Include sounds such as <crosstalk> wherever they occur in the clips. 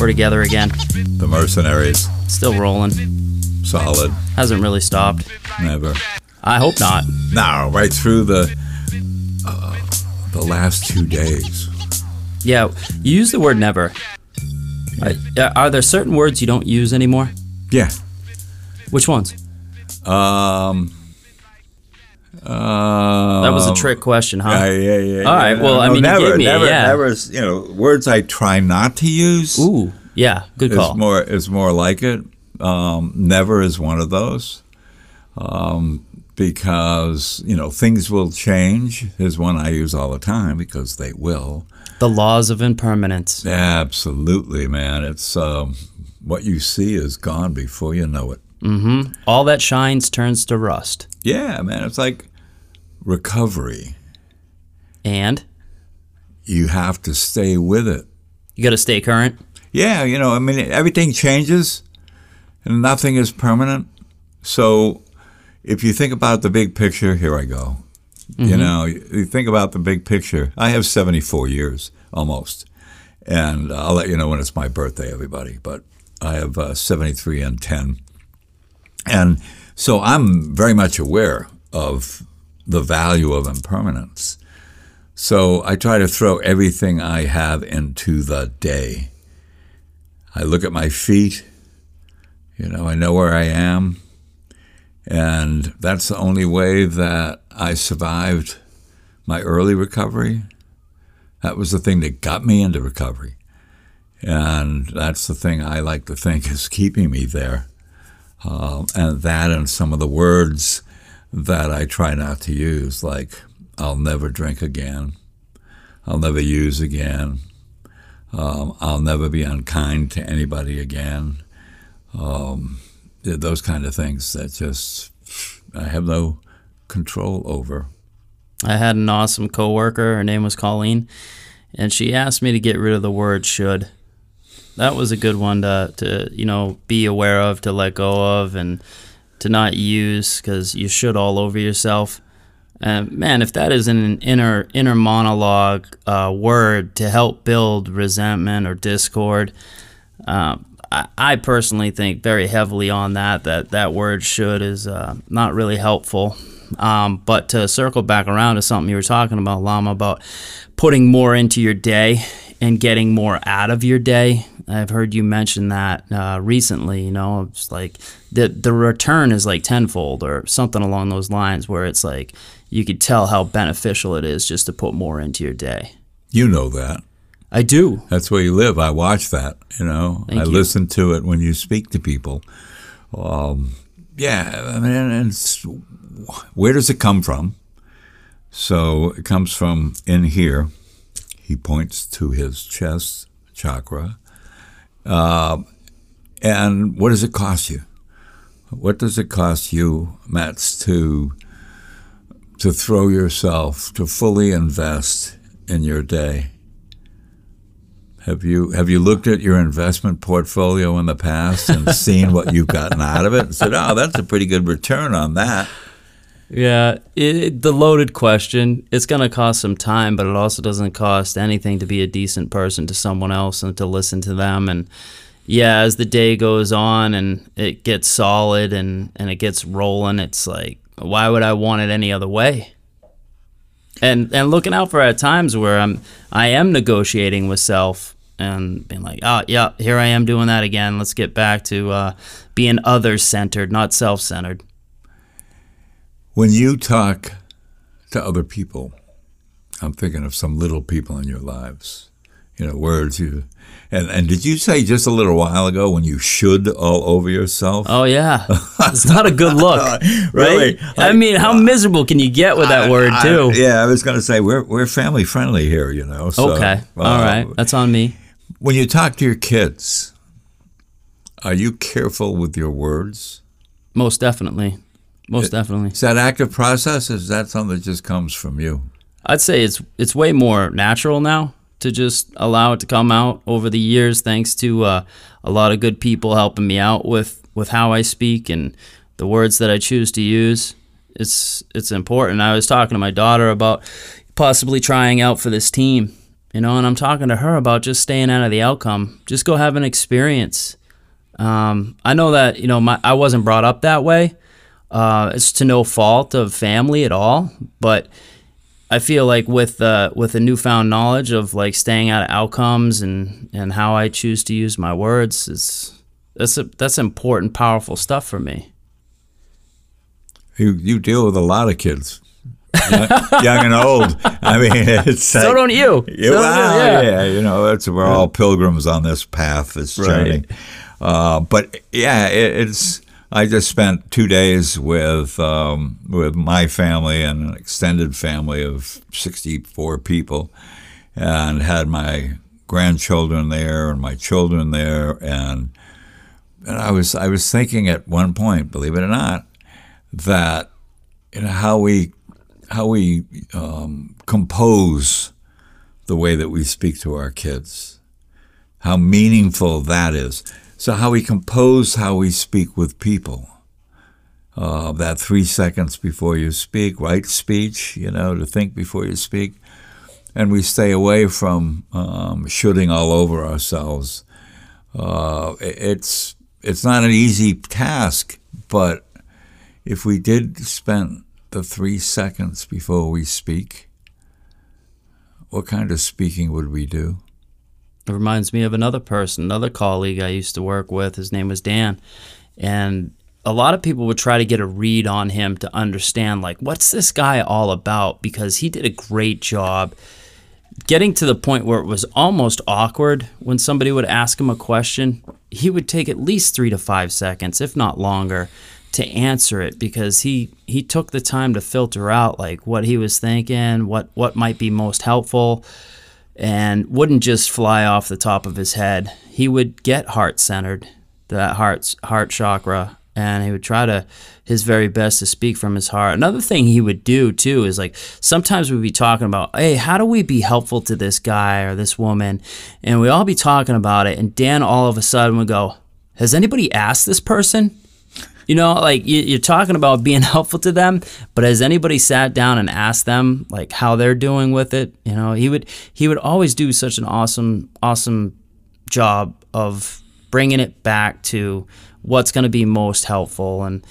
We're together again. The Mercenaries, Still rolling. solid, Hasn't really stopped. never. I hope not. Now, right through the uh, the last two days. Yeah, you use the word never. Uh, are there certain words you don't use anymore? Yeah. Which ones? Um. Uh, That was a trick question, huh? Yeah, yeah, yeah. All right, yeah. well, I No, mean, you never, gave me never, yeah. never. You know, words I try not to use. Ooh, yeah, good is call. more is more like it. Um, never is one of those. Um, because you know things will change is one I use all the time because they will. the laws of impermanence. Absolutely, man. It's um, what you see is gone before you know it. Mm-hmm. All that shines turns to rust. Yeah, man. It's like recovery. And You have to stay with it. you got to stay current. Yeah, you know, I mean, everything changes and nothing is permanent. So if you think about the big picture, here I go. You know, you you think about the big picture. I have 74 years almost. And I'll let you know when it's my birthday, everybody. But I have uh, 73 and 10. And so I'm very much aware of the value of impermanence. So I try to throw everything I have into the day. I look at my feet, you know, I know where I am. And that's the only way that I survived my early recovery. That was the thing that got me into recovery. And that's the thing I like to think is keeping me there. Um, and that and some of the words that I try not to use, like, I'll never drink again, I'll never use again, um, I'll never be unkind to anybody again. Um, those kind of things that just I have no control over. I had an awesome coworker. Her name was Colleen, and she asked me to get rid of the word should. That was a good one to, to you know be aware of, to let go of, and to not use because you should all over yourself. And man, if that isn't an inner inner monologue uh, word to help build resentment or discord, um, I, I personally think very heavily on that. That that word should is uh, not really helpful. Um, but to circle back around to something you were talking about, Lama, about putting more into your day and getting more out of your day. I've heard you mention that uh, recently. You know, it's like the the return is like tenfold or something along those lines, where it's like you could tell how beneficial it is just to put more into your day. You know that. I do. That's where you live. I watch that. You know, Thank I you. listen to it when you speak to people. Um, yeah, I mean, and where does it come from? So it comes from in here. He points to his chest chakra. Um, and what does it cost you? What does it cost you, Mats, to to throw yourself to fully invest in your day? Have you have you looked at your investment portfolio in the past and seen what you've gotten out of it and said, "Oh, that's a pretty good return on that." Yeah, it, the loaded question. It's going to cost some time, but it also doesn't cost anything to be a decent person to someone else and to listen to them. And yeah, as the day goes on and it gets solid and, and it gets rolling, it's like, why would I want it any other way? And and looking out for at times where I'm I am negotiating with self and being like, oh yeah, here I am doing that again. Let's get back to uh, being other centered, not self centered. When you talk to other people, I'm thinking of some little people in your lives. You know, words you and and did you say just a little while ago when you should all over yourself? Oh yeah, <laughs> it's not a good look, right? Really? I mean, how miserable can you get with that word I- too? yeah, I was going to say we're we're family friendly here, you know. So, okay, uh, all right, that's on me. When you talk to your kids, are you careful with your words? Most definitely, most definitely. Is that active process? Is that something that just comes from you? I'd say it's it's way more natural now to just allow it to come out over the years, thanks to uh, a lot of good people helping me out with with how I speak and the words that I choose to use. It's it's important. I was talking to my daughter about possibly trying out for this team You know, and I'm talking to her about just staying out of the outcome. Just go have an experience. Um, I know that you know my I wasn't brought up that way. Uh, it's to no fault of family at all, but I feel like with uh, with a newfound knowledge of like staying out of outcomes and and how I choose to use my words, is that's a, that's important, powerful stuff for me. You you deal with a lot of kids, young, <laughs> and old. I mean, it's So like- don't you? Yeah, So don't well, yeah. you know, that's we're all pilgrims on this path, this journey. Uh, but yeah, it, it's. I just spent two days with um, with my family and an extended family of sixty four people, and had my grandchildren there and my children there, and and I was I was thinking at one point, believe it or not, that you know how we how we um, compose the way that we speak to our kids, how meaningful that is. So, how we compose how we speak with people. Uh, that three seconds before you speak, right speech, you know, to think before you speak. And we stay away from um, shooting all over ourselves. Uh, it's, it's not an easy task, but if we did spend the three seconds before we speak, what kind of speaking would we do? It reminds me of another person, another colleague I used to work with. His name was Dan. And a lot of people would try to get a read on him to understand, like, what's this guy all about? Because he did a great job getting to the point where it was almost awkward when somebody would ask him a question. He would take at least three to five seconds, if not longer, to answer it because he, he took the time to filter out like what he was thinking, what, what might be most helpful and wouldn't just fly off the top of his head. He would get heart centered, that heart heart chakra, and he would try to his very best to speak from his heart. Another thing he would do too is like sometimes we'd be talking about, hey, how do we be helpful to this guy or this woman, and we all be talking about it, and Dan all of a sudden would go, has anybody asked this person? You know, like you- you're talking about being <laughs> helpful to them, but has anybody sat down and asked them like how they're doing with it? You know, he would he would always do such an awesome awesome job of bringing it back to what's going to be most helpful and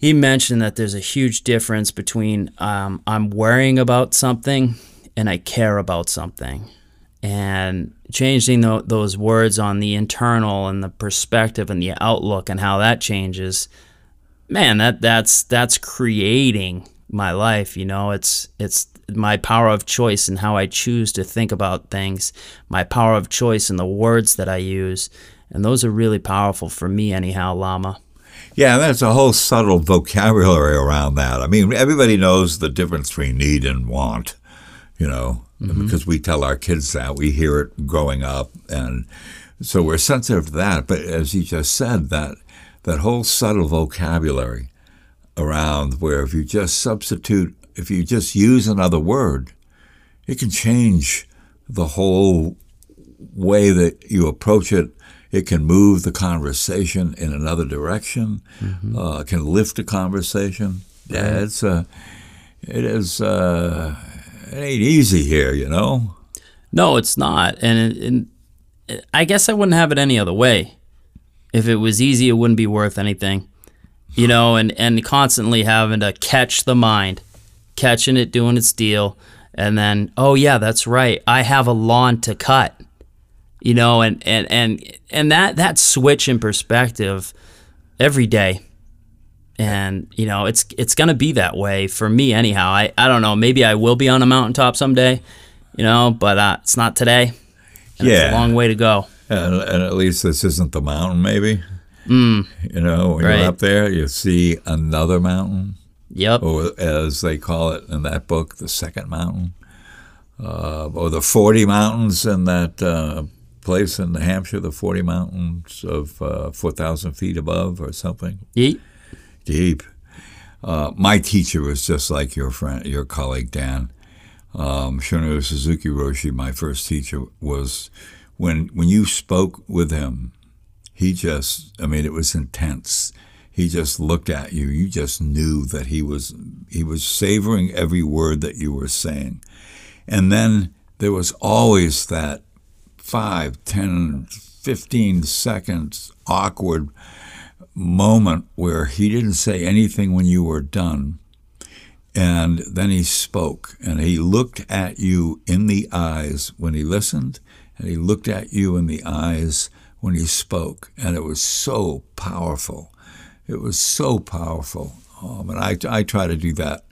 he mentioned that there's a huge difference between um, I'm worrying about something and I care about something and changing tho- those words on the internal and the perspective and the outlook and how that changes man that that's that's creating my life you know? It's it's my power of choice and how I choose to think about things my power of choice and the words that I use and those are really powerful for me anyhow Lama. Yeah, there's a whole subtle vocabulary around that. I mean, everybody knows the difference between need and want, you know, because we tell our kids that. We hear it growing up. And so we're sensitive to that. But as you just said, that, that whole subtle vocabulary around where if you just substitute, if you just use another word, it can change the whole way that you approach it. It can move the conversation in another direction. Uh, can lift the conversation. Yeah, it's uh, it is. Uh, it ain't easy here, you know. No, it's not. And, and I guess I wouldn't have it any other way. If it was easy, it wouldn't be worth anything. You know, and, and constantly having to catch the mind, catching it doing its deal, and then, oh yeah, that's right. I have a lawn to cut. You know, and, and, and, and that, that switch in perspective every day. And, you know, it's it's gonna be that way for me anyhow. I, I don't know, maybe I will be on a mountaintop someday, you know, but uh, it's not today. And It's Yeah. a long way to go. And, and at least this isn't the mountain, maybe. You know, when Right. you're up there, you see another mountain, Yep. or as they call it in that book, the second mountain, uh, or the 40 mountains in that uh, place in New Hampshire, the 40 mountains of uh, 4,000 feet above or something. Yeet. Deep. Uh, my teacher was just like your friend, your colleague Dan. Um, Shunryu Suzuki Roshi, my first teacher, was when when you spoke with him, he just, I mean, it was intense. He just looked at you. You just knew that he was he was savoring every word that you were saying. And then there was always that five, ten, fifteen seconds awkward moment where he didn't say anything when you were done. And then he spoke and he looked at you in the eyes when he listened, and he looked at you in the eyes when he spoke. And it was so powerful. It was so powerful. Um, and I, I try to do that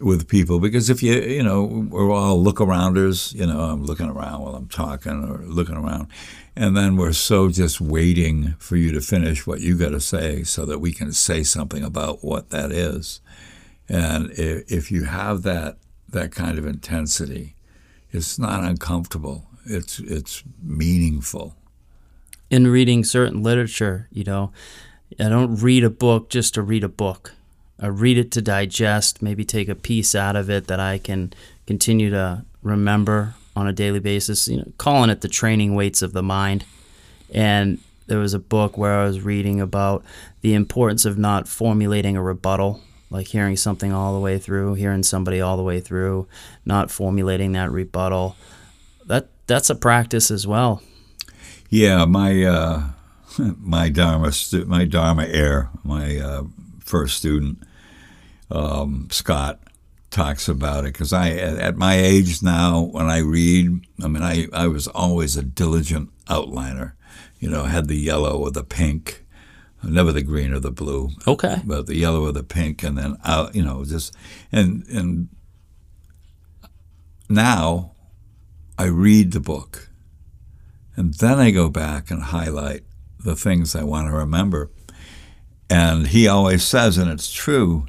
with people because if you, you know, we're all look arounders, you know, I'm looking around while I'm talking or looking around. And then we're so just waiting for you to finish what you got to say so that we can say something about what that is. And if you have that that kind of intensity, it's not uncomfortable. It's it's meaningful. In reading certain literature, you know, I don't read a book just to read a book. I read it to digest, maybe take a piece out of it that I can continue to remember on a daily basis. You know, calling it the training weights of the mind. And there was a book where I was reading about the importance of not formulating a rebuttal like hearing something all the way through, hearing somebody all the way through, not formulating that rebuttal. That that's a practice as well. Yeah, my uh, <laughs> my dharma stu- my dharma heir, my uh, first student, um, Scott talks about it because I at my age now when I read, I mean I I was always a diligent outliner, you know, had the yellow or the pink never the green or the blue. Okay. But the yellow or the pink, and then out, you know, just and and now I read the book, and then I go back and highlight the things I want to remember. And he always says, and it's true,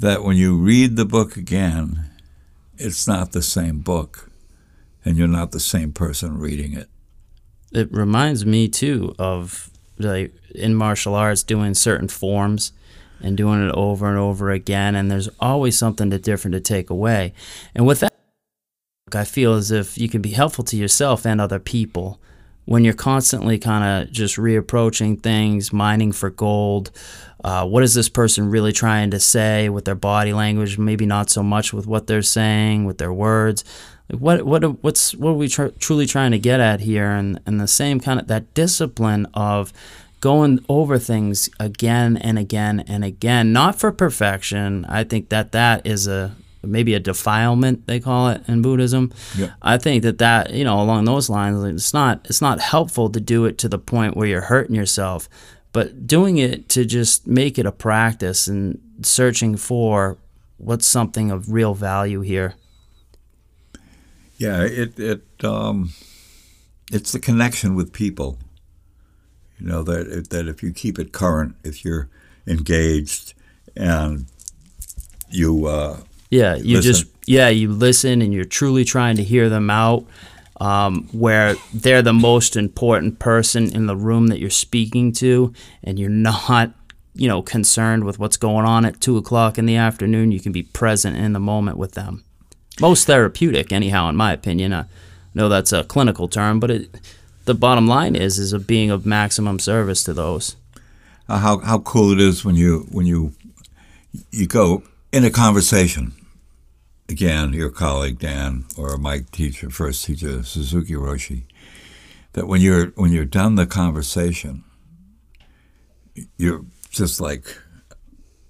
that when you read the book again, it's not the same book, and you're not the same person reading it. It reminds me too of like in martial arts doing certain forms and doing it over and over again and there's always something different to take away and with that i feel as if you can be helpful to yourself and other people when you're constantly kind of just reapproaching things mining for gold uh, what is this person really trying to say with their body language? Maybe not so much with what they're saying with their words. Like what what what's what are we tr- truly trying to get at here? And and the same kind of that discipline of going over things again and again and again not for perfection. I think that that is a maybe a defilement they call it in buddhism yeah. i think that that you know along those lines it's not it's not helpful to do it to the point where you're hurting yourself but doing it to just make it a practice and searching for what's something of real value here yeah, it it um, it's the connection with people. You know that that if you keep it current, if you're engaged, and you uh, yeah, you listen. just yeah you listen and you're truly trying to hear them out. Um, where they're the most important person in the room that you're speaking to, and you're not, you know, concerned with what's going on at two o'clock in the afternoon. You can be present in the moment with them most therapeutic, anyhow, in my opinion. I know that's a clinical term, but it, the bottom line is is of being of maximum service to those. Uh, how how cool it is when you when you you go in a conversation. Again, your colleague Dan or my teacher, first teacher Suzuki Roshi, that when you're when you're done the conversation, you're just like,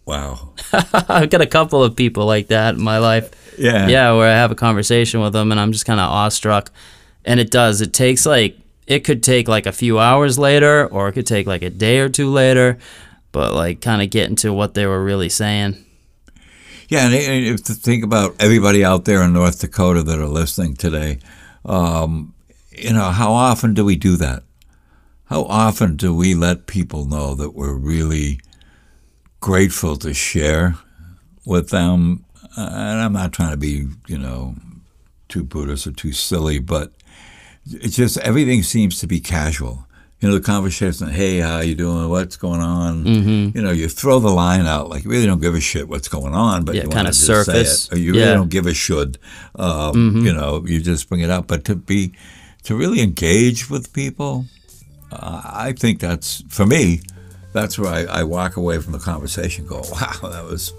wow. <laughs> I've got a couple of people like that in my life. Yeah. Yeah, where I have a conversation with them and I'm just kind of awestruck. And it does. It takes like, it could take like a few hours later or it could take like a day or two later, but like kind of getting to what they were really saying. Yeah, and if to think about everybody out there in North Dakota that are listening today, um, you know, how often do we do that? How often do we let people know that we're really grateful to share with them and I'm not trying to be, you know, too Buddhist or too silly, but it's just everything seems to be casual. You know, the conversation, hey, how you doing? What's going on? Mm-hmm. You know, you throw the line out like you really don't give a shit what's going on, but Yeah, you kinda surface. Say it, you Yeah. really don't give a should. Um, Mm-hmm. You know, you just bring it up. But to be, to really engage with people, uh, I think that's for me. That's where I, I walk away from the conversation. Go, <laughs> wow, that was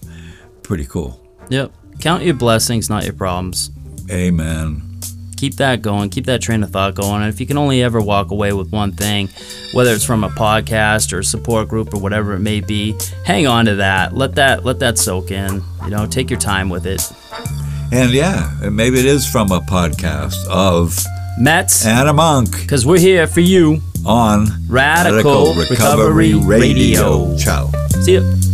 pretty cool. Yep. Count your blessings, not your problems. Amen. Keep that going. Keep that train of thought going. And if you can only ever walk away with one thing, whether it's from a podcast or a support group or whatever it may be, hang on to that. Let that let that soak in. You know, take your time with it. And yeah, maybe it is from a podcast of Mats, a Monk because we're here for you on Radical Recovery Radio. Ciao. See you.